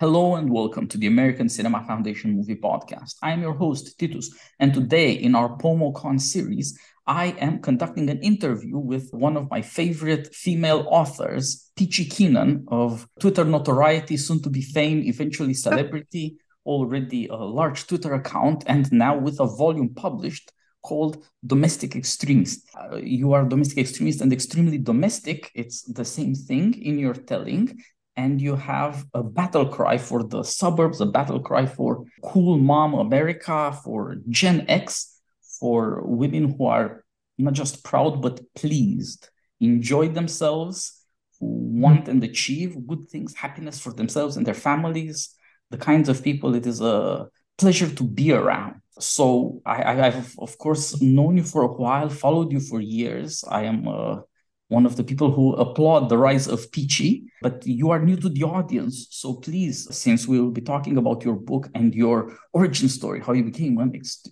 Hello and welcome to the American Cinema Foundation Movie Podcast. I am your host, Titus, and today in our PoMoCon series, I am conducting an interview with one of my favorite female authors, Peachy Keenan of Twitter notoriety, soon to be fame, eventually celebrity, already a large Twitter account, and now with a volume published called Domestic Extremist. Uh, you are domestic extremist and extremely domestic. It's the same thing in your telling and you have a battle cry for the suburbs, a battle cry for cool mom America, for Gen X, for women who are not just proud but pleased, enjoy themselves, who want and achieve good things, happiness for themselves and their families, the kinds of people it is a pleasure to be around. So I, have of course known you for a while, followed you for years. I am a one of the people who applaud the rise of Peachy, but you are new to the audience. So please, since we will be talking about your book and your origin story, how you became an ex-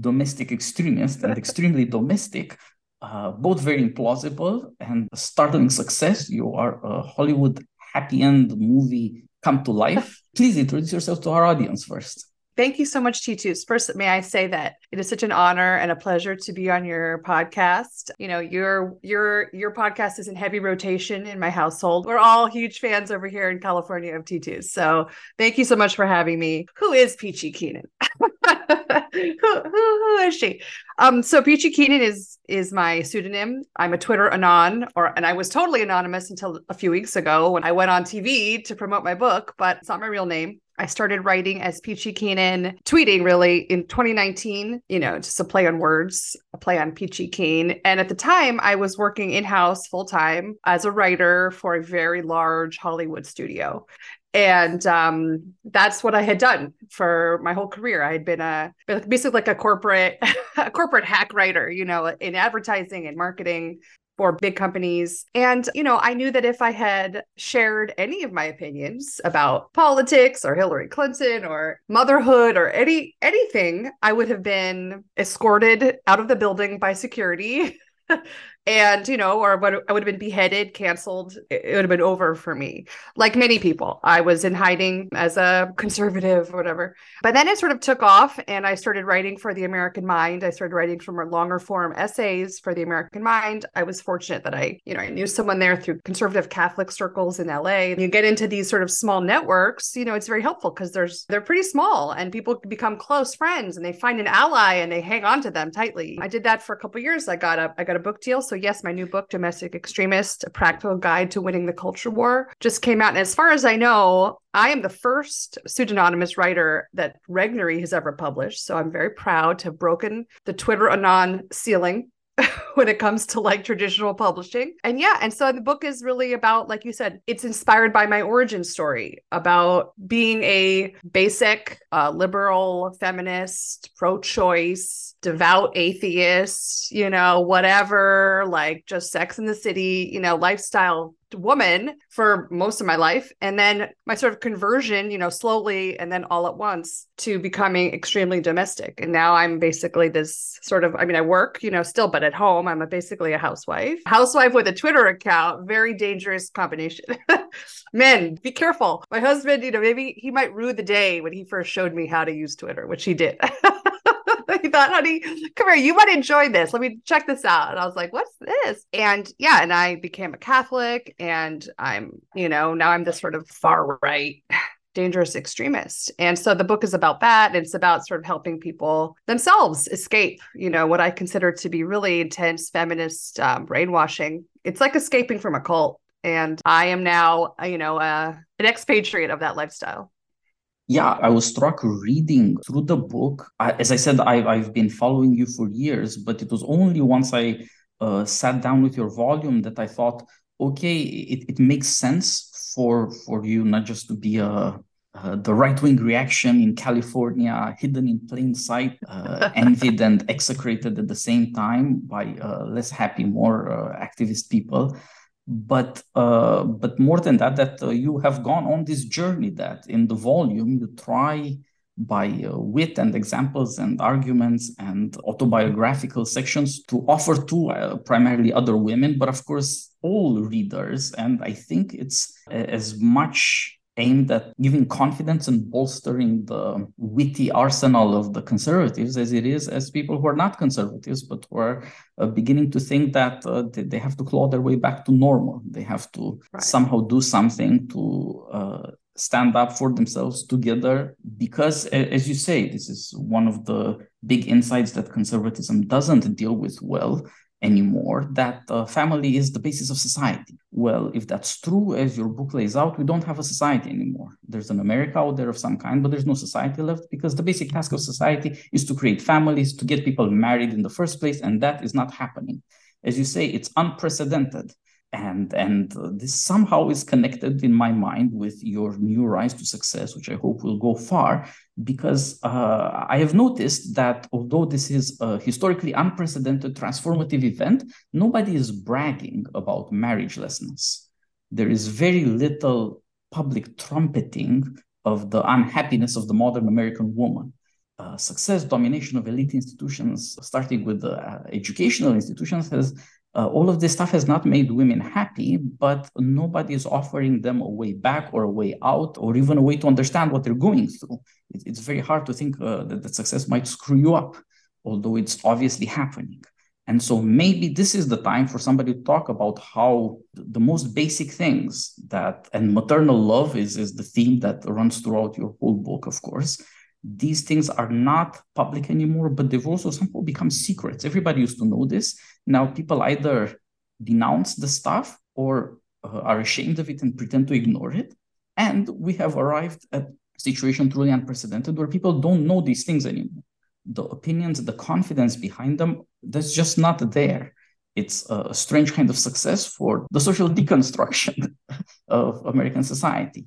domestic extremist and extremely domestic, uh, both very implausible and startling success. You are a Hollywood happy end movie come to life. Please introduce yourself to our audience first. Thank you so much, Titus. First, may I say that it is such an honor and a pleasure to be on your podcast. You know, your your your podcast is in heavy rotation in my household. We're all huge fans over here in California of Titus. So thank you so much for having me. Who is Peachy Keenan? who, who, who is she? Um, so Peachy Keenan is is my pseudonym. I'm a Twitter anon, or and I was totally anonymous until a few weeks ago when I went on TV to promote my book, but it's not my real name. I started writing as Peachy Keenan, tweeting really in 2019, you know, just a play on words, a play on Peachy Keen. And at the time, I was working in house full time as a writer for a very large Hollywood studio. And um, that's what I had done for my whole career. I had been a basically like a corporate, a corporate hack writer, you know, in advertising and marketing for big companies. And, you know, I knew that if I had shared any of my opinions about politics or Hillary Clinton or motherhood or any anything, I would have been escorted out of the building by security and you know or what i would have been beheaded canceled it would have been over for me. Like many people i was in hiding as a conservative whatever. But then it sort of took off and i started writing for the american mind. I started writing from longer form essays for the american mind. I was fortunate that i you know i knew someone there through conservative catholic circles in la you get into these sort of small networks you know it's very helpful because there's they're pretty small and people become close friends and they find an ally and they hang on to them tightly. I did that for a couple years. I got a i got a book deal so, yes, my new book, Domestic Extremist A Practical Guide to Winning the Culture War, just came out. And as far as I know, I am the first pseudonymous writer that Regnery has ever published. So, I'm very proud to have broken the Twitter Anon ceiling when it comes to like traditional publishing. And yeah, and so the book is really about, like you said, it's inspired by my origin story about being a basic uh, liberal, feminist, pro choice, devout atheist, you know, whatever, like just sex in the city, you know, lifestyle woman for most of my life. And then my sort of conversion you know slowly and then all at once to becoming extremely domestic. And now i'm basically this sort of i mean i work you know still but at home i'm a, basically a housewife. Housewife with a twitter account very dangerous combination. Men be careful. My husband you know maybe he might rue the day when he first showed me how to use twitter which he did he thought, honey, come here, you might enjoy this. Let me check this out. And I was like, what's this? And yeah, and I became a Catholic and I'm, you know, now I'm this sort of far right dangerous extremist. And so the book is about that. It's about sort of helping people themselves escape, you know, what I consider to be really intense feminist um, brainwashing. It's like escaping from a cult. And I am now, you know, uh, an expatriate of that lifestyle yeah, I was struck reading through the book. I, as I said, I've, I've been following you for years, but it was only once I uh, sat down with your volume that I thought, okay, it, it makes sense for for you not just to be a uh, the right wing reaction in California, hidden in plain sight, uh, envied and execrated at the same time by uh, less happy, more uh, activist people but uh, but more than that that uh, you have gone on this journey that in the volume you try by uh, wit and examples and arguments and autobiographical sections to offer to uh, primarily other women but of course all readers. And i think it's as much aimed at giving confidence and bolstering the witty arsenal of the conservatives as it is as people who are not conservatives but who are uh, beginning to think that uh, they have to claw their way back to normal they have to right. somehow do something to uh, stand up for themselves together because as you say this is one of the big insights that conservatism doesn't deal with well anymore that uh, family is the basis of society. Well, if that's true, as your book lays out, we don't have a society anymore. There's an America out there of some kind, but there's no society left because the basic task of society is to create families, to get people married in the first place, and that is not happening. As you say, it's unprecedented and and this somehow is connected in my mind with your new rise to success which i hope will go far because uh, i have noticed that although this is a historically unprecedented transformative event nobody is bragging about marriagelessness. There is very little public trumpeting of the unhappiness of the modern american woman. Uh, success domination of elite institutions starting with the uh, educational institutions has uh, all of this stuff has not made women happy, but nobody is offering them a way back or a way out or even a way to understand what they're going through. It, it's very hard to think uh, that, that success might screw you up, although it's obviously happening. And so maybe this is the time for somebody to talk about how the most basic things that, and maternal love is, is the theme that runs throughout your whole book, of course, these things are not public anymore, but they've also somehow become secrets. Everybody used to know this. Now people either denounce the stuff or uh, are ashamed of it and pretend to ignore it. And we have arrived at a situation truly unprecedented where people don't know these things anymore. The opinions, the confidence behind them, that's just not there. It's a strange kind of success for the social deconstruction of American society.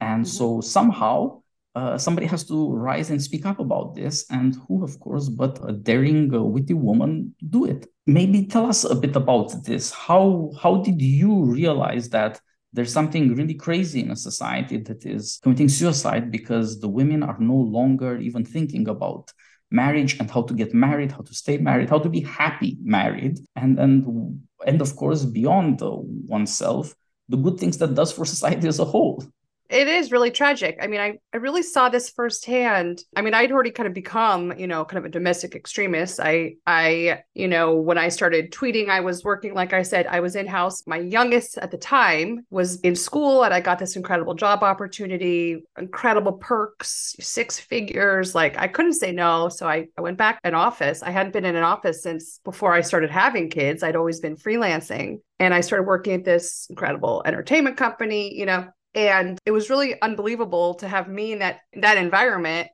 And mm-hmm. so somehow uh, somebody has to rise and speak up about this. And who, of course, but a daring, uh, witty woman do it. Maybe tell us a bit about this. How how did you realize that there's something really crazy in a society that is committing suicide because the women are no longer even thinking about marriage and how to get married, how to stay married, how to be happy married, and and and of course beyond oneself, the good things that does for society as a whole it is really tragic. I mean, I, I really saw this firsthand. I mean, I'd already kind of become, you know, kind of a domestic extremist. I, I, you know, when I started tweeting, I was working, like I said, I was in house. My youngest at the time was in school and I got this incredible job opportunity, incredible perks, six figures. Like I couldn't say no. So I, I went back in office. I hadn't been in an office since before I started having kids. I'd always been freelancing and I started working at this incredible entertainment company, you know, and it was really unbelievable to have me in that that environment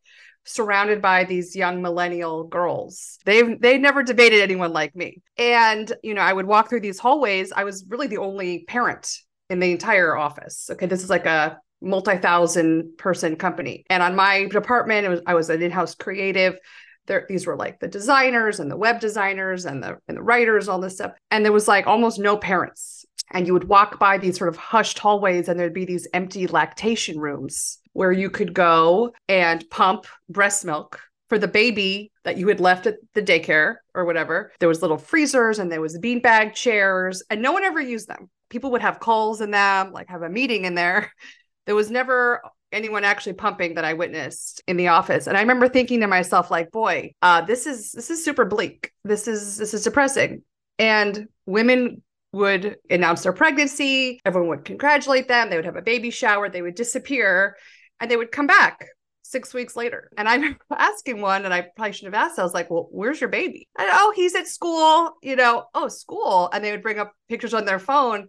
surrounded by these young millennial girls. They've they never debated anyone like me. And you know, I would walk through these hallways. I was really the only parent in the entire office. Okay, this is like a multi-thousand person company. And on my department, was, I was an in-house creative. There, these were like the designers and the web designers and the and the writers, all this stuff. And there was like almost no parents and you would walk by these sort of hushed hallways and there'd be these empty lactation rooms where you could go and pump breast milk for the baby that you had left at the daycare or whatever. There was little freezers and there was beanbag chairs and no one ever used them. People would have calls in them like have a meeting in there. There was never anyone actually pumping that i witnessed in the office. And i remember thinking to myself like boy uh, this is this is super bleak. This is this is depressing. And women would announce their pregnancy. Everyone would congratulate them. They would have a baby shower. They would disappear and they would come back six weeks later. And I remember asking one, and I probably shouldn't have asked. I was like, well, where's your baby? And oh, he's at school, you know, oh, school. And they would bring up pictures on their phone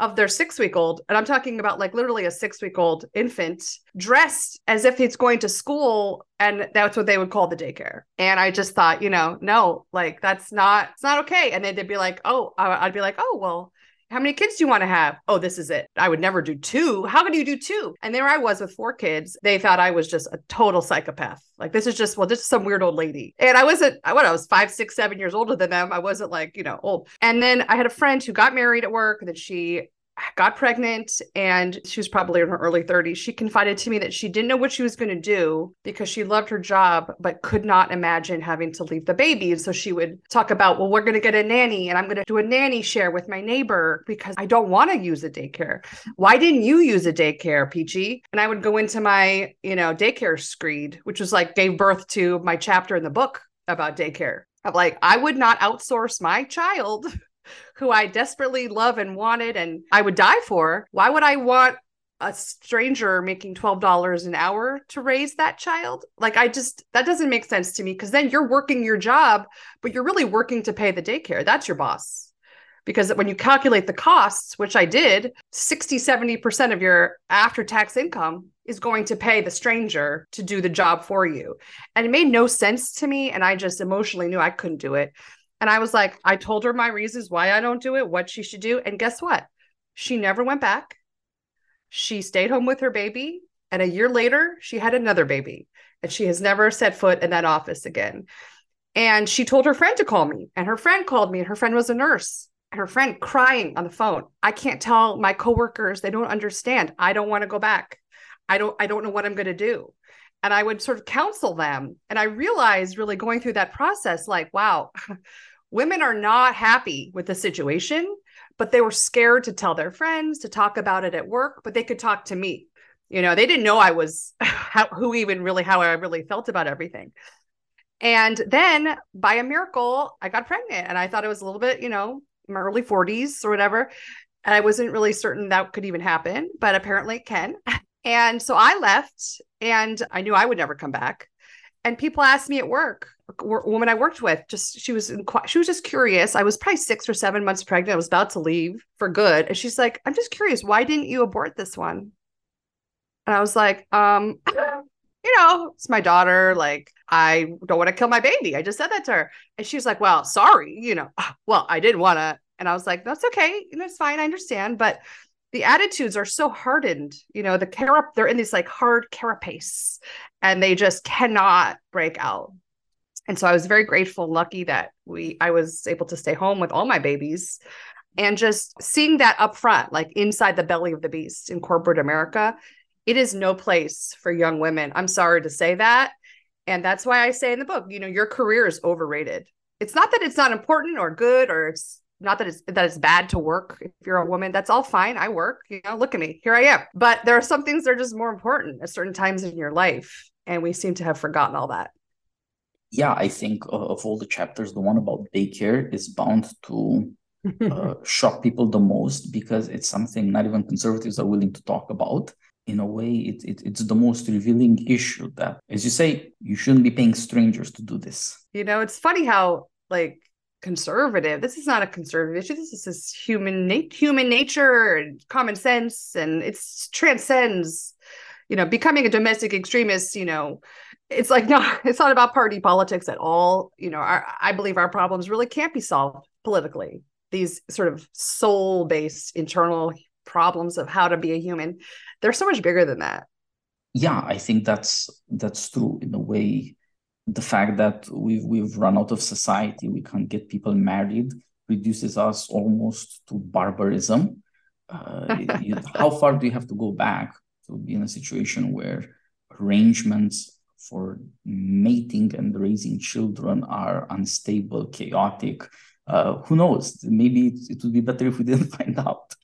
of their six week old. And I'm talking about like literally a six week old infant dressed as if it's going to school. And that's what they would call the daycare. And I just thought, you know, no, like that's not, it's not okay. And then they'd be like, oh, I'd be like, oh, well, how many kids do you want to have? Oh, this is it. I would never do two. How could you do two? And there I was with four kids. They thought I was just a total psychopath. Like this is just, well, this is some weird old lady. And I wasn't, I what, I was five, six, seven years older than them. I wasn't like, you know, old. And then I had a friend who got married at work and then she got pregnant and she was probably in her early 30s. She confided to me that she didn't know what she was going to do because she loved her job, but could not imagine having to leave the baby. And so she would talk about, well, we're going to get a nanny and I'm going to do a nanny share with my neighbor because I don't want to use a daycare. Why didn't you use a daycare, Peachy? And I would go into my, you know, daycare screed, which was like gave birth to my chapter in the book about daycare. Of like, I would not outsource my child who I desperately love and wanted and I would die for, why would I want a stranger making $12 an hour to raise that child? Like, I just, that doesn't make sense to me because then you're working your job, but you're really working to pay the daycare. That's your boss. Because when you calculate the costs, which I did, 60, 70% of your after tax income is going to pay the stranger to do the job for you. And it made no sense to me. And I just emotionally knew I couldn't do it. And I was like, I told her my reasons why I don't do it, what she should do. And guess what? She never went back. She stayed home with her baby. And a year later, she had another baby. And she has never set foot in that office again. And she told her friend to call me. And her friend called me, and her friend was a nurse. Her friend crying on the phone. I can't tell my coworkers, they don't understand. I don't want to go back. I don't I don't know what I'm going to do and I would sort of counsel them. And I realized really going through that process, like, wow, women are not happy with the situation, but they were scared to tell their friends, to talk about it at work, but they could talk to me. You know, they didn't know I was how, who even really, how I really felt about everything. And then by a miracle, I got pregnant and I thought it was a little bit, you know, my early 40s or whatever. And I wasn't really certain that could even happen, but apparently it can. And so I left and I knew I would never come back. And people asked me at work, woman I worked with, just she was she was just curious. I was probably six or seven months pregnant. I was about to leave for good, and she's like, "I'm just curious, why didn't you abort this one?" And I was like, "Um, you know, it's my daughter. Like, I don't want to kill my baby. I just said that to her, and she was like, "Well, sorry, you know, well, I didn't want to." And I was like, "That's okay. You know, it's fine. I understand, but." The attitudes are so hardened you know the carap they're in this like hard carapace and they just cannot break out. And so i was very grateful lucky that we i was able to stay home with all my babies and just seeing that up front like inside the belly of the beast in corporate america it is no place for young women. I'm sorry to say that. And that's why i say in the book you know your career is overrated. It's not that it's not important or good or it's not that it's that it's bad to work if you're a woman that's all fine i work you know look at me here i am. But there are some things that are just more important at certain times in your life and we seem to have forgotten all that. Yeah i think uh, of all the chapters the one about daycare is bound to uh, shock people the most because it's something not even conservatives are willing to talk about. In a way it, it, it's the most revealing issue that as you say you shouldn't be paying strangers to do this. You know it's funny how like conservative. This is not a conservative issue. This is human na- human nature common sense, and it transcends. You know, becoming a domestic extremist. You know, it's like no, it's not about party politics at all. You know, our, I believe our problems really can't be solved politically. These sort of soul based internal problems of how to be a human, they're so much bigger than that. Yeah, I think that's that's true in a way the fact that we've we've run out of society, we can't get people married, reduces us almost to barbarism. Uh, you, how far do you have to go back to be in a situation where arrangements for mating and raising children are unstable, chaotic? Uh, who knows? Maybe it, it would be better if we didn't find out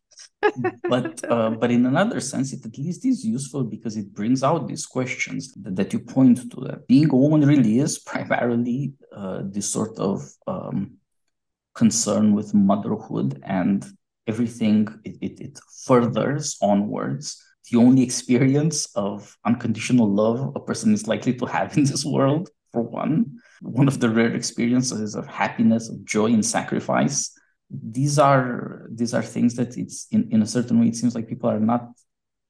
but uh, but in another sense, it at least is useful because it brings out these questions that, that you point to. That being a woman really is primarily uh, this sort of um, concern with motherhood and everything it, it, it furthers onwards. The only experience of unconditional love a person is likely to have in this world, for one, one of the rare experiences of happiness, of joy, and sacrifice these are these are things that it's in, in a certain way it seems like people are not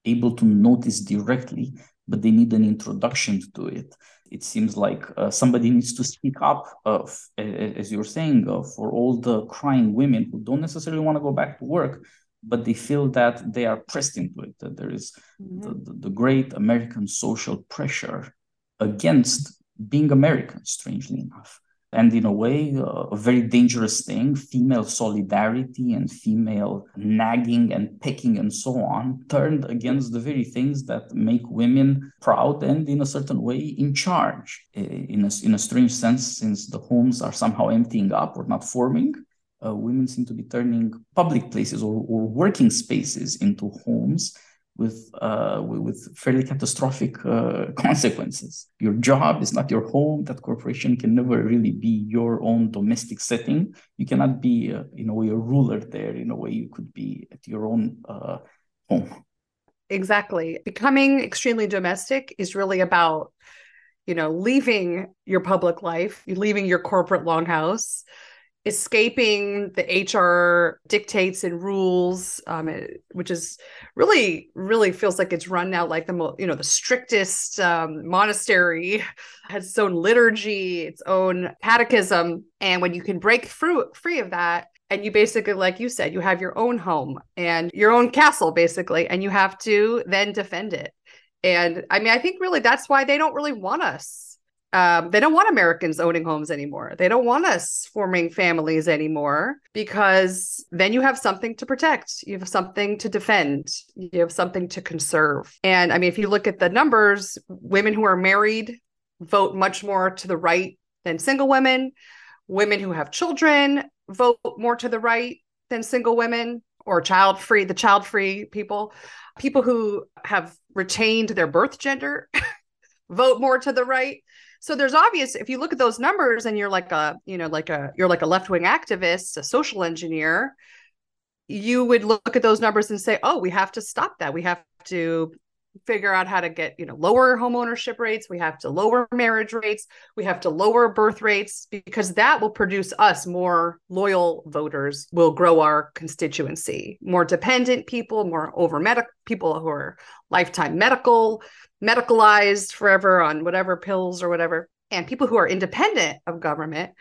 able to notice directly but they need an introduction to it it seems like uh, somebody needs to speak up of as you're saying uh, for all the crying women who don't necessarily want to go back to work but they feel that they are pressed into it that there is mm-hmm. the, the, the great american social pressure against being american strangely enough and in a way, uh, a very dangerous thing. Female solidarity and female nagging and pecking and so on turned against the very things that make women proud and, in a certain way, in charge. In a, in a strange sense, since the homes are somehow emptying up or not forming, uh, women seem to be turning public places or, or working spaces into homes with uh, with fairly catastrophic uh, consequences. Your job is not your home. That corporation can never really be your own domestic setting. You cannot be, uh, in a way, a ruler there. In a way, you could be at your own uh, home. Exactly. Becoming extremely domestic is really about, you know, leaving your public life, leaving your corporate longhouse, escaping the HR dictates and rules, um, which is really, really feels like it's run now like the you know, the strictest um, monastery has its own liturgy, its own catechism, and when you can break through free of that. And you basically, like you said, you have your own home and your own castle, basically, and you have to then defend it. And I mean, I think really that's why they don't really want us um, they don't want Americans owning homes anymore. They don't want us forming families anymore because then you have something to protect. You have something to defend. You have something to conserve. And I mean, if you look at the numbers, women who are married vote much more to the right than single women. Women who have children vote more to the right than single women or child free, the child free people. People who have retained their birth gender vote more to the right so there's obvious if you look at those numbers and you're like a you know like a you're like a left-wing activist a social engineer you would look at those numbers and say oh we have to stop that. We have to figure out how to get you know lower home ownership rates. We have to lower marriage rates. We have to lower birth rates because that will produce us more loyal voters will grow our constituency. More dependent people more over medic people who are lifetime medical medicalized forever on whatever pills or whatever, and people who are independent of government,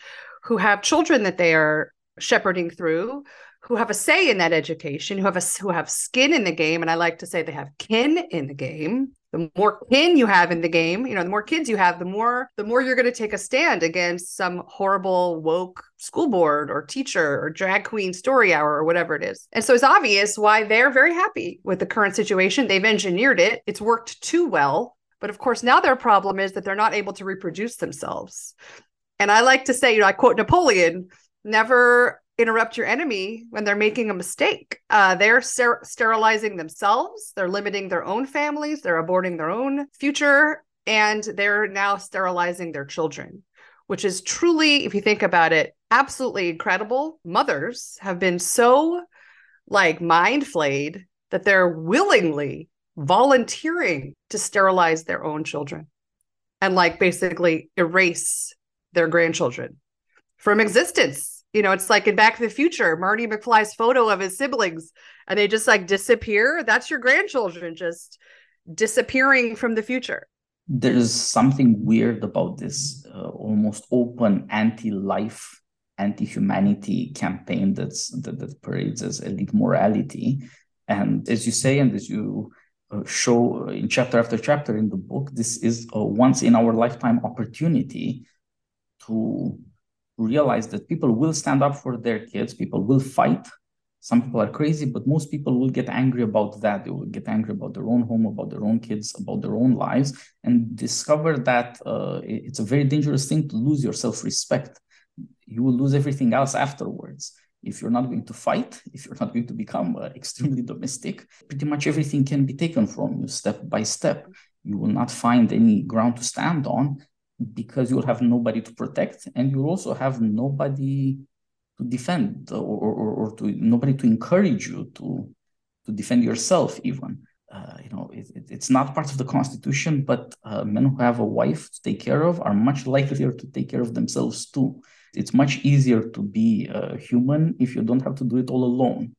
who have children that they are shepherding through, who have a say in that education, who have a who have skin in the game, and I like to say they have kin in the game. The more kin you have in the game, you know, the more kids you have, the more the more you're going to take a stand against some horrible woke school board or teacher or drag queen story hour or whatever it is. And so it's obvious why they're very happy with the current situation. They've engineered it. It's worked too well. But of course, now their problem is that they're not able to reproduce themselves. And I like to say, you know, I quote Napoleon, never interrupt your enemy when they're making a mistake. Uh, they're ser- sterilizing themselves, they're limiting their own families, they're aborting their own future, and they're now sterilizing their children, which is truly, if you think about it, absolutely incredible. Mothers have been so like mind flayed that they're willingly volunteering to sterilize their own children and like basically erase their grandchildren from existence you know, it's like in Back to the Future, Marty McFly's photo of his siblings and they just like disappear. That's your grandchildren just disappearing from the future. There's something weird about this uh, almost open anti-life, anti-humanity campaign that's that, that parades as elite morality. And as you say, and as you uh, show in chapter after chapter in the book, this is a once in our lifetime opportunity to realize that people will stand up for their kids, people will fight. Some people are crazy, but most people will get angry about that. They will get angry about their own home, about their own kids, about their own lives, and discover that uh, it's a very dangerous thing to lose your self respect. You will lose everything else afterwards. If you're not going to fight, if you're not going to become uh, extremely domestic, pretty much everything can be taken from you step by step. You will not find any ground to stand on because you'll have nobody to protect and you'll also have nobody to defend or, or, or to nobody to encourage you to to defend yourself even. Uh, you know it, it, it's not part of the constitution but uh, men who have a wife to take care of are much likelier to take care of themselves too. It's much easier to be uh, human if you don't have to do it all alone.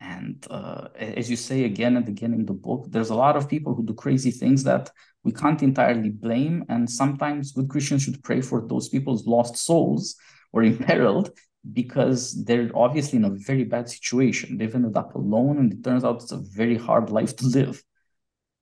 And uh, as you say again and again in the book there's a lot of people who do crazy things that we can't entirely blame. And sometimes good Christians should pray for those people's lost souls or imperiled because they're obviously in a very bad situation. They've ended up alone, and it turns out it's a very hard life to live.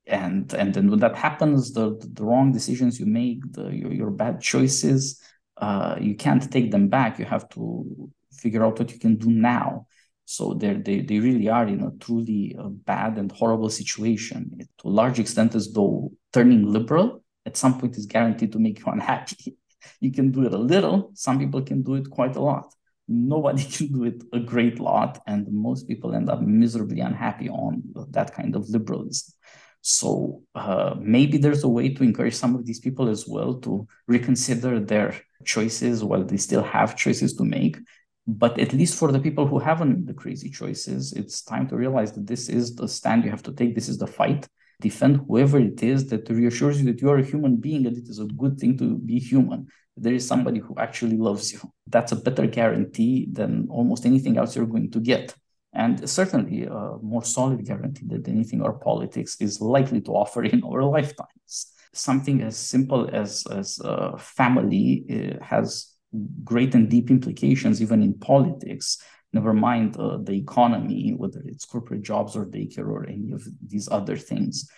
And and then when that happens, the the, wrong decisions you make, the your, your bad choices, uh, you can't take them back. You have to figure out what you can do now. So they they really are in a truly uh, bad and horrible situation. To a large extent, as though turning liberal at some point is guaranteed to make you unhappy. you can do it a little. Some people can do it quite a lot. Nobody can do it a great lot, and most people end up miserably unhappy on that kind of liberalism. So uh, maybe there's a way to encourage some of these people as well to reconsider their choices while they still have choices to make. But at least for the people who haven't the crazy choices, it's time to realize that this is the stand you have to take. This is the fight. Defend whoever it is that reassures you that you are a human being and it is a good thing to be human. There is somebody who actually loves you. That's a better guarantee than almost anything else you're going to get and certainly a more solid guarantee than anything our politics is likely to offer in our lifetimes. Something as simple as, as a family uh, has great and deep implications even in politics, never mind uh, the economy, whether it's corporate jobs or daycare or any of these other things.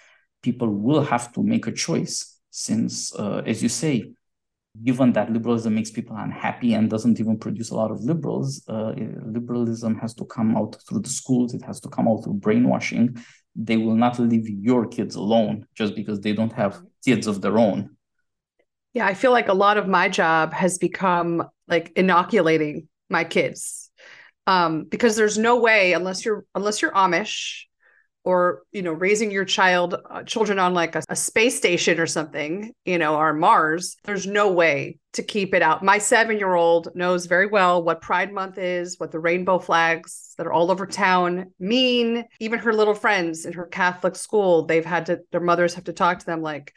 People will have to make a choice since, uh, as you say, given that liberalism makes people unhappy and doesn't even produce a lot of liberals, uh, liberalism has to come out through the schools, it has to come out through brainwashing. They will not leave your kids alone just because they don't have kids of their own. Yeah, I feel like a lot of my job has become like inoculating my kids. Um, because there's no way unless you're unless you're Amish or you know raising your child uh, children on like a, a, space station or something you know or mars there's no way to keep it out my seven year old knows very well what pride month is what the rainbow flags that are all over town mean even her little friends in her catholic school they've had to their mothers have to talk to them like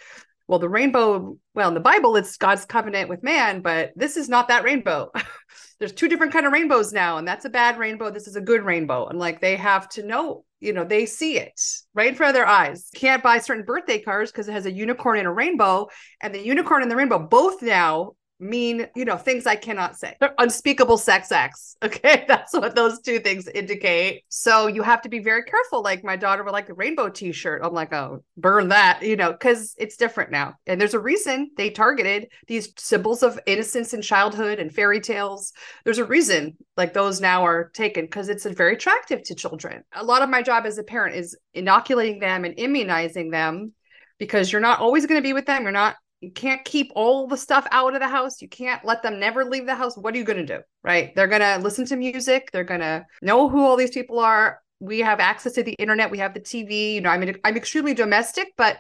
well the rainbow well in the bible it's god's covenant with man but this is not that rainbow. There's two different kind of rainbows now and that's a bad rainbow. This is a good rainbow. And like they have to know you know they see it right in front of their eyes. Can't buy certain birthday cards because it has a unicorn and a rainbow and the unicorn and the rainbow both now mean, you know, things I cannot say. They're unspeakable sex acts. Okay. That's what those two things indicate. So you have to be very careful. Like my daughter would like a rainbow t shirt. I'm like, oh, burn that, you know, because it's different now. And there's a reason they targeted these symbols of innocence and childhood and fairy tales. There's a reason like those now are taken because it's very attractive to children. A lot of my job as a parent is inoculating them and immunizing them because you're not always going to be with them. You're not you can't keep all the stuff out of the house. You can't let them never leave the house. What are you going to do? Right? They're going to listen to music. They're going to know who all these people are. We have access to the internet. We have the TV. You know, I'm I'm extremely domestic, but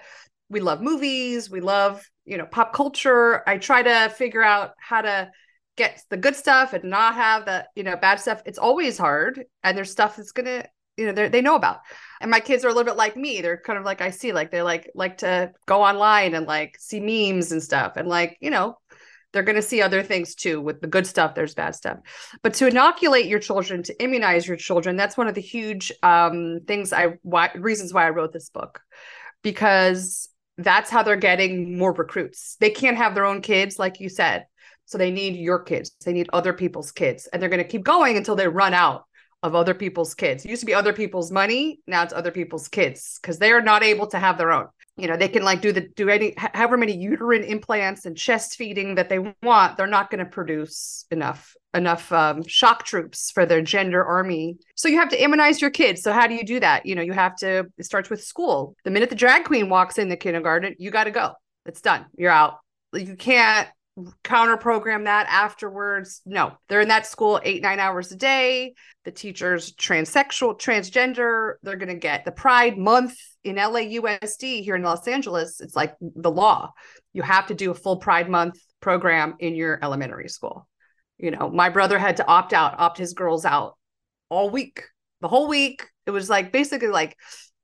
we love movies. We love you know pop culture. I try to figure out how to get the good stuff and not have the you know bad stuff. It's always hard, and there's stuff that's gonna you know they know about. And my kids are a little bit like me. They're kind of like i see like they like like to go online and like see memes and stuff. And like you know they're going to see other things too with the good stuff there's bad stuff. But to inoculate your children to immunize your children that's one of the huge um, things i why reasons why i wrote this book. Because that's how they're getting more recruits. They can't have their own kids like you said. So they need your kids. They need other people's kids. And they're going to keep going until they run out of other people's kids. It used to be other people's money. Now it's other people's kids because they are not able to have their own. You know, they can like do the do any however many uterine implants and chest feeding that they want. They're not going to produce enough enough um, shock troops for their gender army. So you have to immunize your kids. So how do you do that? You know, you have to. It starts with school. The minute the drag queen walks in the kindergarten, you got to go. It's done. You're out. You can't counter program that afterwards. No, they're in that school eight, nine hours a day. The teacher's transsexual, transgender. They're going to get the Pride Month in LAUSD here in Los Angeles. It's like the law. You have to do a full Pride Month program in your elementary school. You know, my brother had to opt out, opt his girls out all week, the whole week. It was like basically like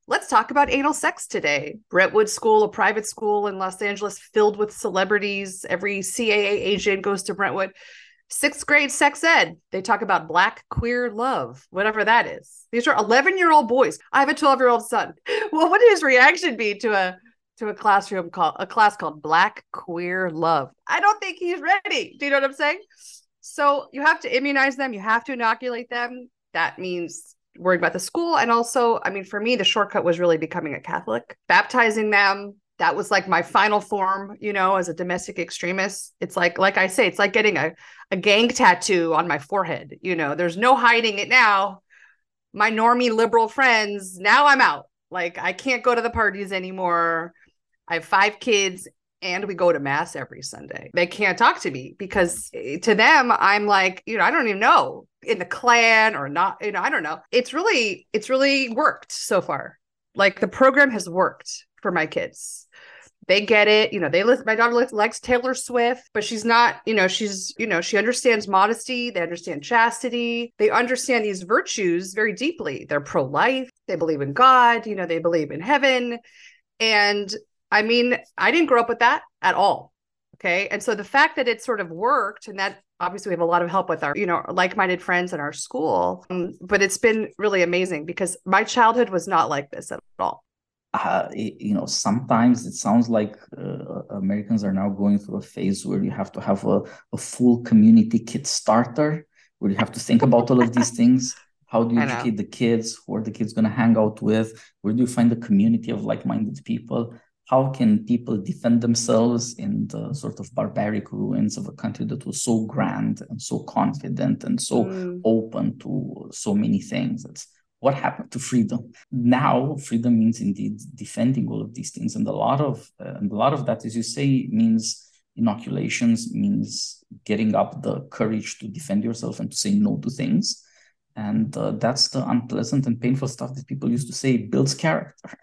Let's talk about anal sex today. Brentwood School, a private school in Los Angeles filled with celebrities. Every CAA agent goes to Brentwood. Sixth grade sex ed, they talk about black queer love, whatever that is. These are 11 year old boys. I have a 12 year old son. Well, what would his reaction be to a to a classroom called a class called Black Queer Love? I don't think he's ready. Do you know what I'm saying? So you have to immunize them, you have to inoculate them. That means worried about the school. And also, I mean, for me, the shortcut was really becoming a Catholic, baptizing them, that was like my final form, you know, as a domestic extremist. It's like, like I say, it's like getting a, a gang tattoo on my forehead. You know, there's no hiding it now. My normie liberal friends, now I'm out. Like I can't go to the parties anymore. I have five kids and we go to mass every Sunday. They can't talk to me because eh, to them, I'm like, you know, I don't even know in the Klan or not, you know, I don't know. It's really, it's really worked so far. Like the program has worked for my kids. They get it. You know, they listen. My daughter likes Taylor Swift, but she's not, you know, she's, you know, she understands modesty. They understand chastity. They understand these virtues very deeply. They're pro life. They believe in God. You know, they believe in heaven. And I mean, I didn't grow up with that at all. Okay. And so the fact that it sort of worked and that obviously we have a lot of help with our, you know, like-minded friends in our school, um, but it's been really amazing because my childhood was not like this at all. Uh, you know, sometimes it sounds like uh, Americans are now going through a phase where you have to have a, a full community kit starter, where you have to think about all of these things. How do you educate the kids? Who are the kids going to hang out with? Where do you find the community of like-minded people? How can people defend themselves in the sort of barbaric ruins of a country that was so grand and so confident and so mm. open to so many things? That's what happened to freedom. Now freedom means indeed defending all of these things and a lot of uh, and a lot of that as you say means inoculations means getting up the courage to defend yourself and to say no to things. And uh, that's the unpleasant and painful stuff that people used to say builds character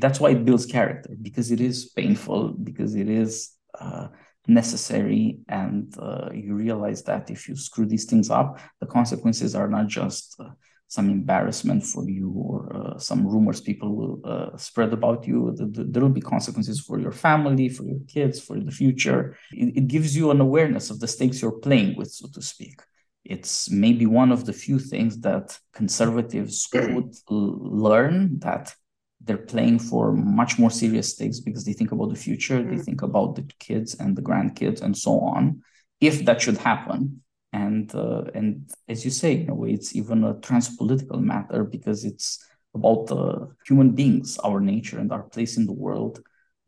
that's why it builds character because it is painful because it is uh, necessary and uh, you realize that if you screw these things up the consequences are not just uh, some embarrassment for you or uh, some rumors people will uh, spread about you. There will be consequences for your family for your kids for the future. It, it gives you an awareness of the stakes you're playing with so to speak. It's maybe one of the few things that conservatives could learn that they're playing for much more serious stakes because they think about the future, mm. they think about the kids and the grandkids and so on. If that should happen, and uh, and as you say, in a way, it's even a transpolitical matter because it's about the human beings, our nature, and our place in the world,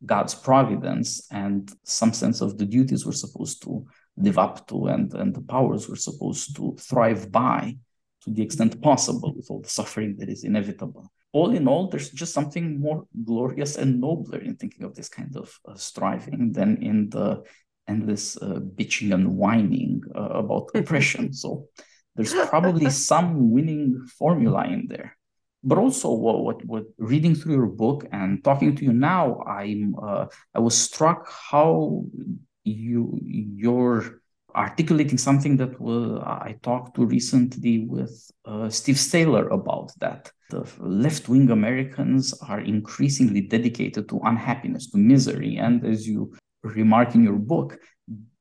God's providence, and some sense of the duties we're supposed to live up to, and and the powers we're supposed to thrive by, to the extent possible, with all the suffering that is inevitable all in all, there's just something more glorious and nobler in thinking of this kind of uh, striving than in the endless uh, bitching and whining uh, about oppression. so there's probably some winning formula in there. But also, what, what, what, reading through your book and talking to you now, I'm uh, I was struck how you your articulating something that will, I talked to recently with uh, Steve Sailer about that. The left wing Americans are increasingly dedicated to unhappiness, to misery. And as you remark in your book,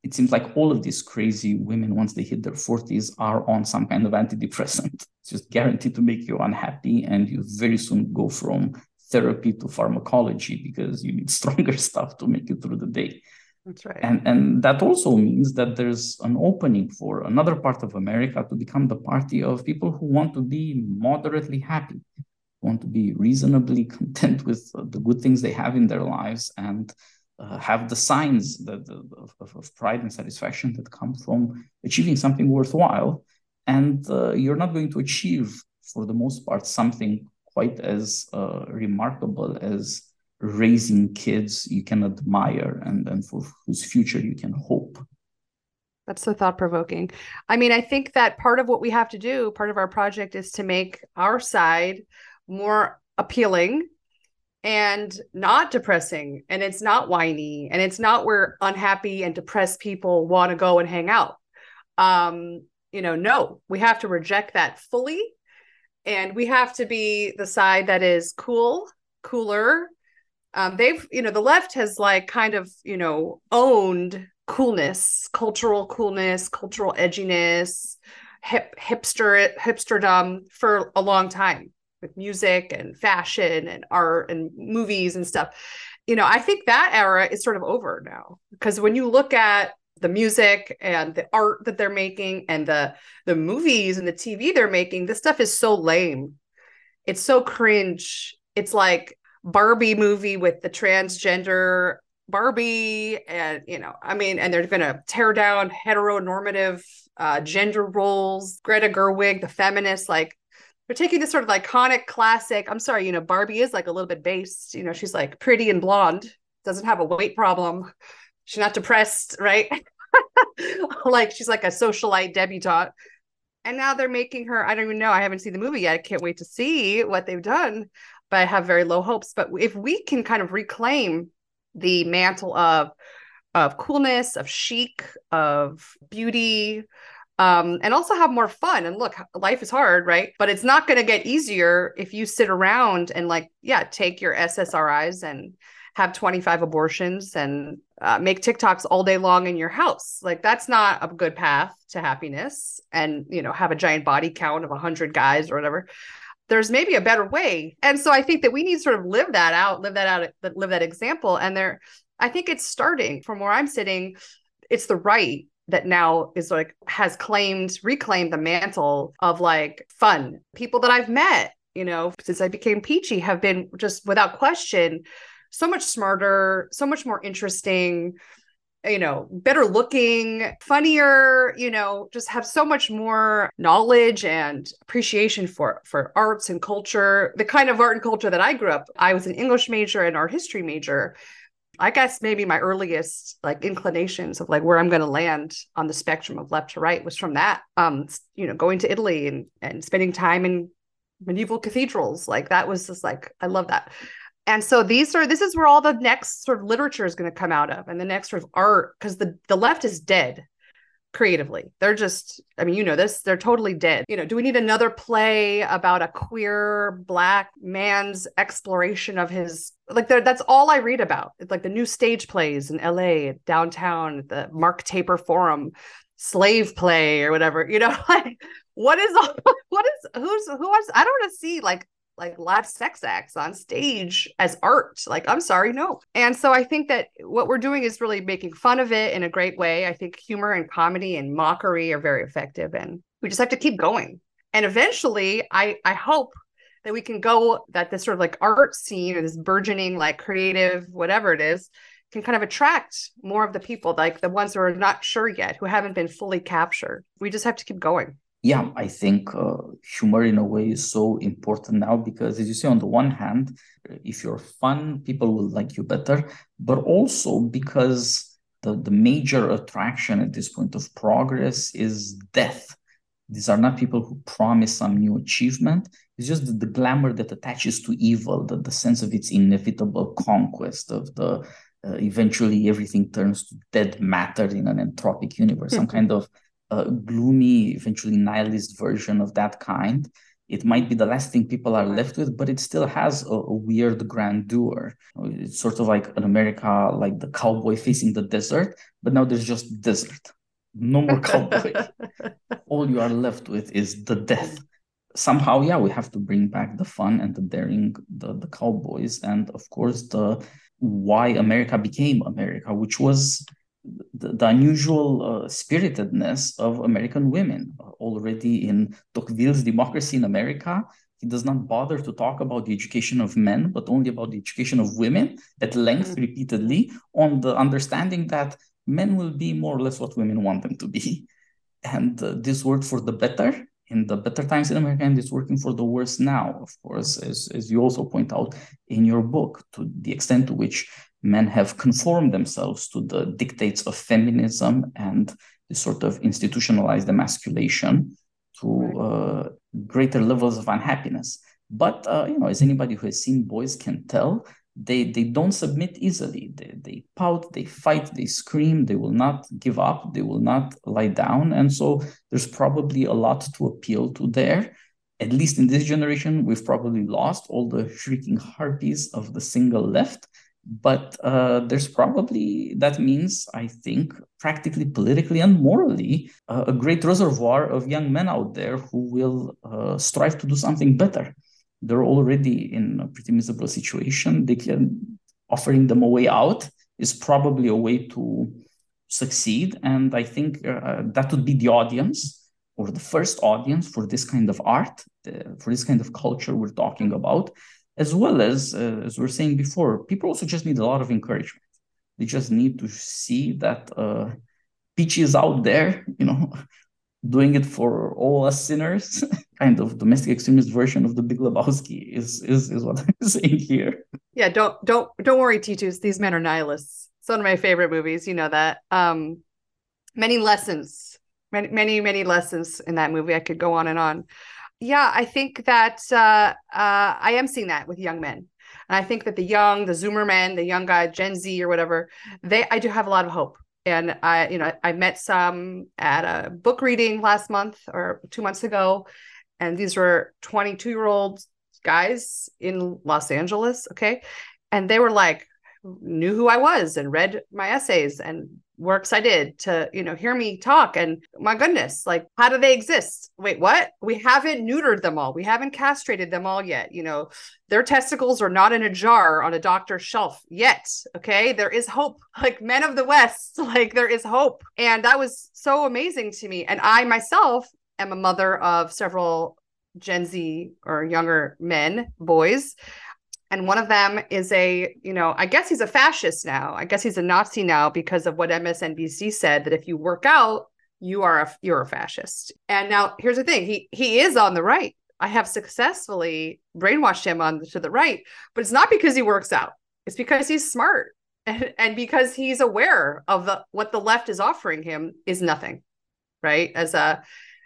it seems like all of these crazy women, once they hit their 40s, are on some kind of antidepressant. It's just guaranteed to make you unhappy. And you very soon go from therapy to pharmacology because you need stronger stuff to make it through the day. That's right. And, and that also means that there's an opening for another part of America to become the party of people who want to be moderately happy, want to be reasonably content with the good things they have in their lives and uh, have the signs that, of, of, pride and satisfaction that come from achieving something worthwhile. And uh, you're not going to achieve, for the most part, something quite as uh, remarkable as raising kids you can admire and, and for whose future you can hope. That's so thought provoking. I mean, I think that part of what we have to do, part of our project is to make our side more appealing and not depressing. And it's not whiny and it's not where unhappy and depressed people want to go and hang out. Um, you know, no, we have to reject that fully. And we have to be the side that is cool, cooler, um, they've you know the left has like kind of you know owned coolness cultural coolness cultural edginess hip hipster hipsterdom for a long time with music and fashion and art and movies and stuff. You know i think that era is sort of over now because when you look at the music and the art that they're making and the the movies and the tv they're making this stuff is so lame. It's so cringe. It's like Barbie movie with the transgender Barbie, and you know, I mean, and they're going to tear down heteronormative uh, gender roles. Greta Gerwig, the feminist, like they're taking this sort of iconic classic. I'm sorry, you know, Barbie is like a little bit based. You know, she's like pretty and blonde, doesn't have a weight problem. She's not depressed, right? like she's like a socialite debutante. And now they're making her, I don't even know. I haven't seen the movie yet. I can't wait to see what they've done, but I have very low hopes. But if we can kind of reclaim the mantle of of coolness, of chic, of beauty, um, and also have more fun. And look, life is hard, right? But it's not going to get easier if you sit around and like, yeah, take your SSRIs and have 25 abortions and uh, make TikToks all day long in your house. Like that's not a good path to happiness. And you know, have a giant body count of 100 guys or whatever. There's maybe a better way. And so I think that we need to sort of live that out, live that out, live that example. And there, I think it's starting from where I'm sitting. It's the right that now is like has claimed reclaimed the mantle of like fun people that i've met you know since i became peachy have been just without question so much smarter, so much more interesting, you know, better looking, funnier, you know, just have so much more knowledge and appreciation for for arts and culture. The kind of art and culture that I grew up, I was an English major and art history major. I guess maybe my earliest like inclinations of like where I'm going to land on the spectrum of left to right was from that. Um, you know, going to Italy and and spending time in medieval cathedrals. Like that was just like I love that and so these are this is where all the next sort of literature is going to come out of and the next sort of art because the the left is dead creatively. They're just i mean you know this they're totally dead. You know do we need another play about a queer black man's exploration of his like that's all i read about. It's like the new stage plays in la downtown the mark taper forum slave play or whatever you know like what is all, what is who's who wants i don't want to see like like live sex acts on stage as art. Like, I'm sorry, no. And so I think that what we're doing is really making fun of it in a great way. I think humor and comedy and mockery are very effective. And we just have to keep going. And eventually, I I hope that we can go that this sort of like art scene or this burgeoning like creative whatever it is can kind of attract more of the people like the ones who are not sure yet who haven't been fully captured we just have to keep going yeah, I think uh, humor in a way is so important now because, as you say, on the one hand, if you're fun, people will like you better, but also because the, the major attraction at this point of progress is death. These are not people who promise some new achievement. It's just the, the glamour that attaches to evil, the, the sense of its inevitable conquest, of the uh, eventually everything turns to dead matter in an entropic universe, some kind of a gloomy, eventually nihilist version of that kind. It might be the last thing people are left with, but it still has a, a weird grandeur. It's sort of like an America, like the cowboy facing the desert, but now there's just desert. No more cowboy. All you are left with is the death somehow yeah we have to bring back the fun and the daring the, the cowboys and of course the why america became america which was the, the unusual uh, spiritedness of American women. Already in Tocqueville's Democracy in America, he does not bother to talk about the education of men, but only about the education of women at length, mm-hmm. repeatedly, on the understanding that men will be more or less what women want them to be. And uh, this worked for the better in the better times in America, and it's working for the worse now, of course, as, as you also point out in your book, to the extent to which men have conformed themselves to the dictates of feminism and the sort of institutionalized emasculation to uh, greater levels of unhappiness. But uh, you know, as anybody who has seen boys can tell, they they don't submit easily. They, they pout, they fight, they scream. They will not give up. They will not lie down. And so there's probably a lot to appeal to there. At least in this generation, we've probably lost all the shrieking harpies of the single left but uh, there's probably that means i think practically politically and morally uh, a great reservoir of young men out there who will uh, strive to do something better. They're already in a pretty miserable situation. They can offering them a way out is probably a way to succeed. And i think uh, that would be the audience or the first audience for this kind of art the, for this kind of culture we're talking about as well as uh, as we are saying before, people also just need a lot of encouragement. They just need to see that uh, Peachy is out there, you know, doing it for all us sinners. kind of domestic extremist version of the Big Lebowski is is is what I'm saying here. Yeah, don't don't don't worry, Titus. These men are nihilists. It's one of my favorite movies. You know that. Um, many lessons, many many many lessons in that movie. I could go on and on. Yeah, I think that uh, uh, I am seeing that with young men. And I think that the young, the Zoomer men, the young guy, Gen Z or whatever, they I do have a lot of hope and I, you know, I met some at a book reading last month or two months ago, and these were 22 year old guys in Los Angeles. Okay. And they were like, knew who I was and read my essays and works I did to, you know, hear me talk. And my goodness, like, how do they exist? Wait, what? We haven't neutered them all. We haven't castrated them all yet. You know, their testicles are not in a jar on a doctor's shelf yet. Okay. There is hope. Like men of the West, like there is hope. And that was so amazing to me. And I myself am a mother of several Gen Z or younger men, boys. And one of them is a, you know, I guess he's a fascist now. I guess he's a Nazi now because of what MSNBC said that if you work out, you are a you're a fascist. And now here's the thing, he he is on the right. I have successfully brainwashed him on to the right, but it's not because he works out. It's because he's smart and, and because he's aware of the, what the left is offering him is nothing. Right? As a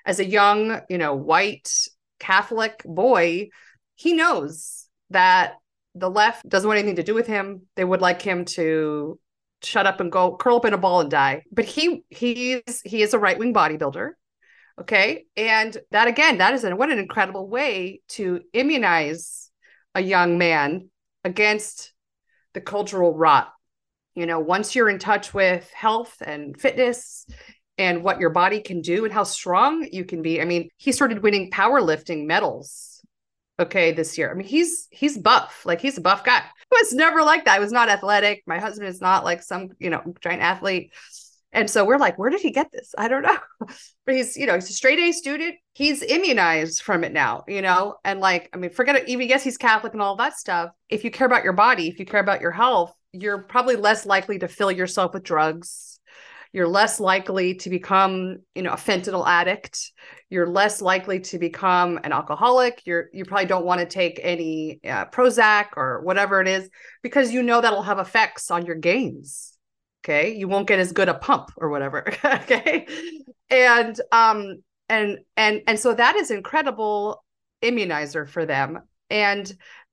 as a young, you know, white Catholic boy, he knows that the left doesn't want anything to do with him. They would like him to shut up and go curl up in a ball and die. But he he's he is a right wing bodybuilder. Okay. And that again, that is an, what an incredible way to immunize a young man against the cultural rot. You know, once you're in touch with health and fitness and what your body can do and how strong you can be. I mean, he started winning powerlifting medals. Okay, this year. I mean, he's he's buff. Like he's a buff guy. It was never like that. I was not athletic. My husband is not like some, you know, giant athlete. And so we're like, where did he get this? I don't know. but he's, you know, he's a straight A student. He's immunized from it now, you know? And like, I mean, forget it. Even yes, he's Catholic and all that stuff. If you care about your body, if you care about your health, you're probably less likely to fill yourself with drugs you're less likely to become you know a fentanyl addict. You're less likely to become an alcoholic. You're you probably don't want to take any uh, prozac or whatever it is because you know that'll have effects on your gains okay? You won't get as good a pump or whatever okay? And um and and and so that is incredible immunizer for them. And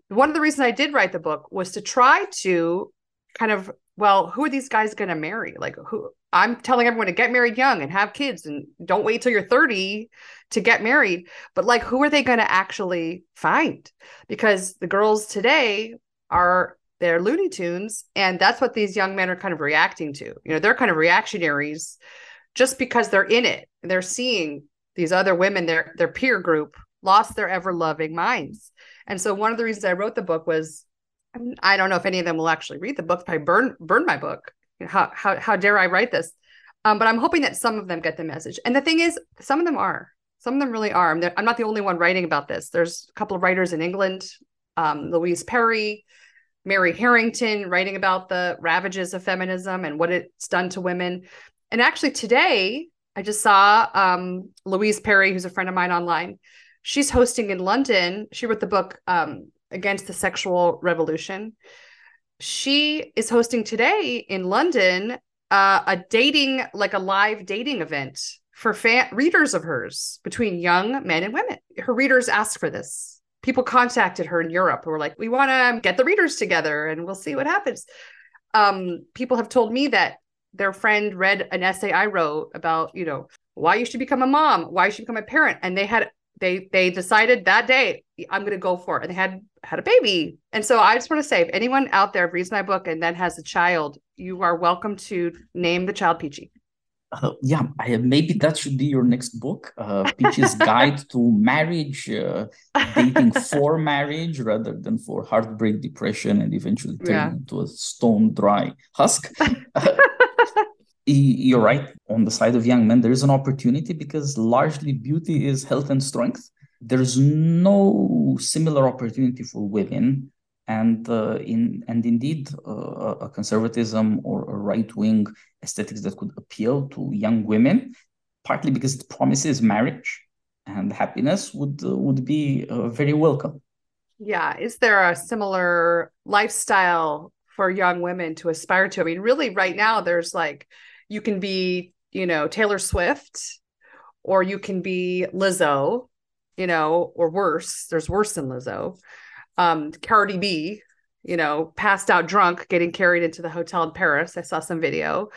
one of the reasons i did write the book was to try to kind of well who are these guys going to marry like who I'm telling everyone to get married young and have kids and don't wait till you're 30 to get married. But like, who are they going to actually find? Because the girls today are they're Looney Tunes, and that's what these young men are kind of reacting to. You know, they're kind of reactionaries just because they're in it. They're seeing these other women, their their peer group, lost their ever loving minds. And so one of the reasons I wrote the book was I don't know if any of them will actually read the book. I burn burn my book how how how dare I write this? Um, but I'm hoping that some of them get the message. And the thing is, some of them are. Some of them really are. I'm, I'm not the only one writing about this. There's a couple of writers in England, um, Louise Perry, Mary Harrington, writing about the ravages of feminism and what it's done to women. And actually, today I just saw um, Louise Perry, who's a friend of mine online. She's hosting in London. She wrote the book um, Against the Sexual Revolution she is hosting today in London uh, a dating, like a live dating event for fan- readers of hers between young men and women. Her readers asked for this. People contacted her in Europe who were like, we want to get the readers together and we'll see what happens. Um, people have told me that their friend read an essay I wrote about, you know, why you should become a mom, why you should become a parent. And they had they they decided that day I'm going to go for it. And they had had a baby. And so I just want to say, if anyone out there reads my book and then has a child, you are welcome to name the child Peachy. Uh, yeah, I, maybe that should be your next book, uh, Peachy's Guide to Marriage, uh, dating for marriage rather than for heartbreak, depression, and eventually turning yeah. into a stone dry husk. you're right on the side of young men there is an opportunity because largely beauty is health and strength there's no similar opportunity for women and uh, in and indeed uh, a conservatism or a right-wing aesthetics that could appeal to young women partly because it promises marriage and happiness would uh, would be uh, very welcome. Yeah. Is there a similar lifestyle for young women to aspire to? I mean really right now there's like you can be you know taylor swift or you can be lizzo you know or worse there's worse than lizzo um, Cardi B, you know, passed out drunk, getting carried into the hotel in Paris. I saw some video.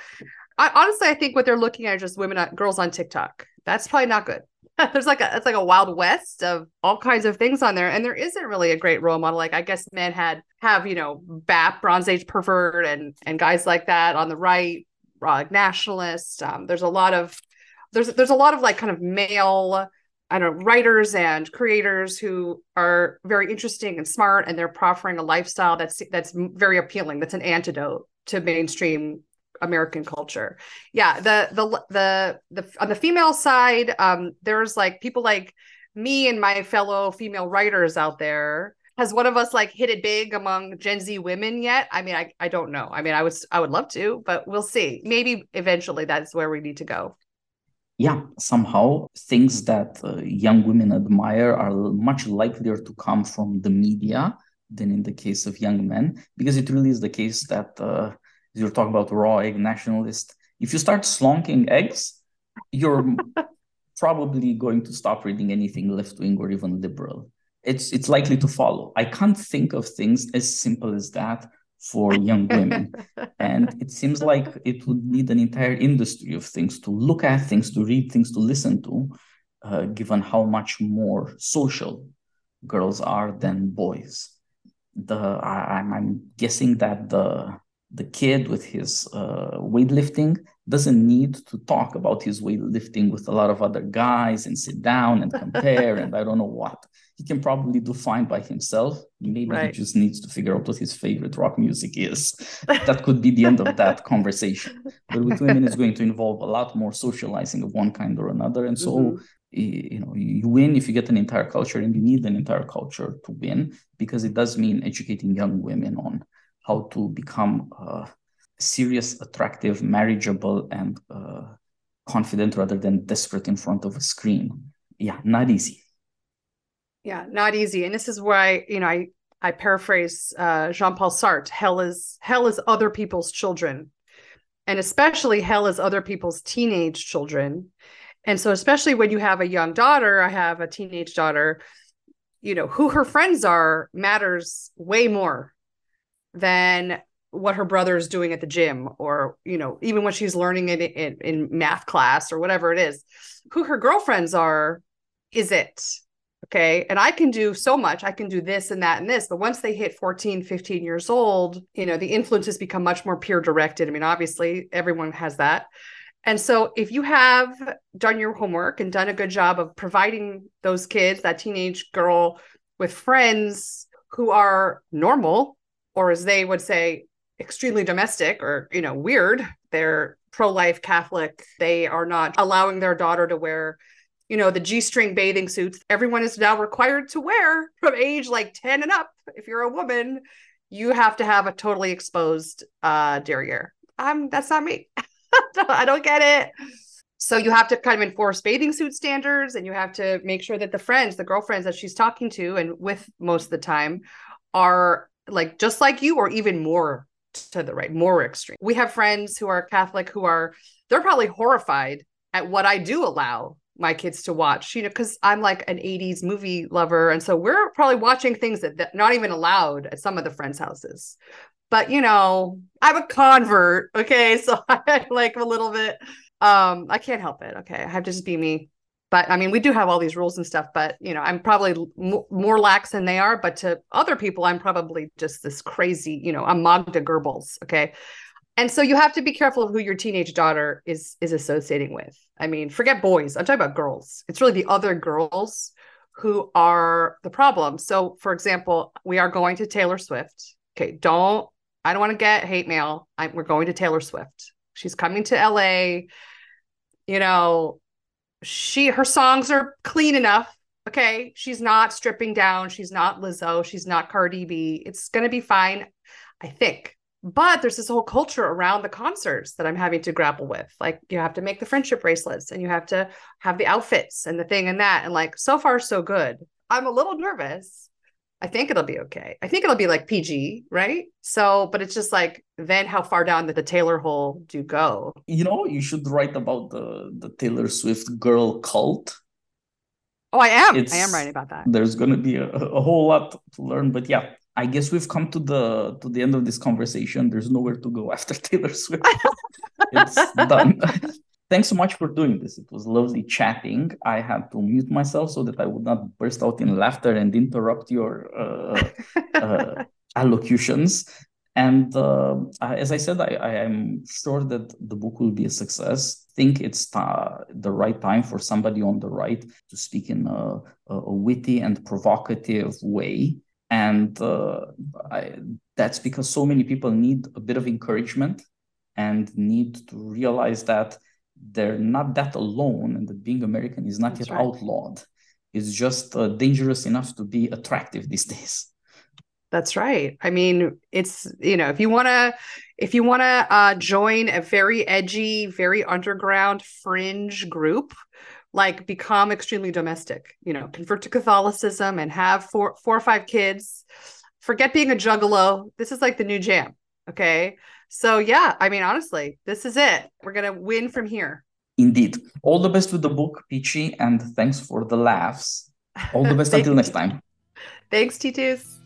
I, honestly, I think what they're looking at is just women, girls on TikTok. That's probably not good. There's like a it's like a wild west of all kinds of things on there, and there isn't really a great role model. Like I guess men had have you know BAP, Bronze Age pervert, and and guys like that on the right, like nationalists. Um, there's a lot of there's there's a lot of like kind of male I don't know, writers and creators who are very interesting and smart, and they're proffering a lifestyle that's that's very appealing. That's an antidote to mainstream American culture. Yeah, the the the the on the female side, um, there's like people like me and my fellow female writers out there. Has one of us like hit it big among Gen Z women yet? I mean, I I don't know. I mean, I was I would love to, but we'll see. Maybe eventually that's where we need to go yeah, somehow things that uh, young women admire are much likelier to come from the media than in the case of young men, because it really is the case that uh, you're talking about raw egg nationalist. If you start slonking eggs, you're probably going to stop reading anything left wing or even liberal. It's it's likely to follow. I can't think of things as simple as that for young women. and it seems like it would need an entire industry of things to look at, things to read, things to listen to, uh, given how much more social girls are than boys. The I, I'm guessing that the the kid with his uh, weightlifting doesn't need to talk about his weightlifting with a lot of other guys and sit down and compare and I don't know what he can probably do fine by himself. Maybe right. he just needs to figure out what his favorite rock music is. that could be the end of that conversation. But with women, it's going to involve a lot more socializing of one kind or another. And so, mm-hmm. you know, you win if you get an entire culture, and you need an entire culture to win because it does mean educating young women on how to become uh, serious, attractive, marriageable, and uh, confident rather than desperate in front of a screen. Yeah, not easy. Yeah not easy. And this is why you know i i paraphrase uh, jean-paul sartre hell is hell is other people's children. And especially hell is other people's teenage children. And so especially when you have a young daughter i have a teenage daughter you know who her friends are matters way more than what her brother is doing at the gym or you know even when she's learning it in, in math class or whatever it is who her girlfriends are is it okay? And i can do so much. I can do this and that and this. But once they hit 14 15 years old you know the influences become much more peer directed. I mean obviously everyone has that. And so if you have done your homework and done a good job of providing those kids that teenage girl with friends who are normal or as they would say extremely domestic or you know weird they're pro-life catholic they are not allowing their daughter to wear you know, the G string bathing suits everyone is now required to wear from age like 10 and up. If you're a woman, you have to have a totally exposed uh, derriere. Um, that's not me. I don't get it. So you have to kind of enforce bathing suit standards and you have to make sure that the friends, the girlfriends that she's talking to and with most of the time are like just like you or even more to the right, more extreme. We have friends who are Catholic who are they're probably horrified at what I do allow my kids to watch, you know, because I'm like an 80s movie lover. And so we're probably watching things that, that not even allowed at some of the friends' houses. But you know, I'm a convert. Okay. So I like a little bit. Um, I can't help it. Okay. I have to just be me. But I mean, we do have all these rules and stuff, but you know, I'm probably m- more lax than they are. But to other people, I'm probably just this crazy, you know, I'm Magda Goebbels. Okay? And so you have to be careful of who your teenage daughter is is associating with. I mean forget boys i'm talking about girls. It's really the other girls who are the problem. So for example we are going to taylor swift. Okay don't i don't want to get hate mail. I, we're going to taylor swift. She's coming to la you know she her songs are clean enough Okay. She's not stripping down. She's not Lizzo. She's not Cardi B. It's to be fine, I think. But there's this whole culture around the concerts that I'm having to grapple with. Like, you have to make the friendship bracelets and you have to have the outfits and the thing and that. And like, so far, so good. I'm a little nervous. I think it'll be okay. I think it'll be like PG, right? So, but it's just like then how far down the, the Taylor hole do you go? You know, you should write about the the Taylor Swift girl cult. Oh, I am. It's- I am writing about that. There's gonna be a, a whole lot to learn, but yeah, I guess we've come to the to the end of this conversation. There's nowhere to go after Taylor Swift. it's done. Thanks so much for doing this. It was lovely chatting. I had to mute myself so that I would not burst out in laughter and interrupt your uh, uh, allocutions. And uh, as I said, I, I am sure that the book will be a success. think it's uh, the right time for somebody on the right to speak in a, a witty and provocative way. And uh, I, that's because so many people need a bit of encouragement and need to realize that they're not that alone and that being American is not That's yet right. outlawed. It's just uh, dangerous enough to be attractive these days. That's right. I mean, it's you know, if you want to, if you want to uh, join a very edgy, very underground fringe group, like become extremely domestic. You know, convert to Catholicism and have four, four or five kids. Forget being a juggalo. This is like the new jam. Okay. So yeah, I mean, honestly, this is it. We're gonna win from here. Indeed. All the best with the book, Peachy, and thanks for the laughs. All the best until next time. Thanks, Titus.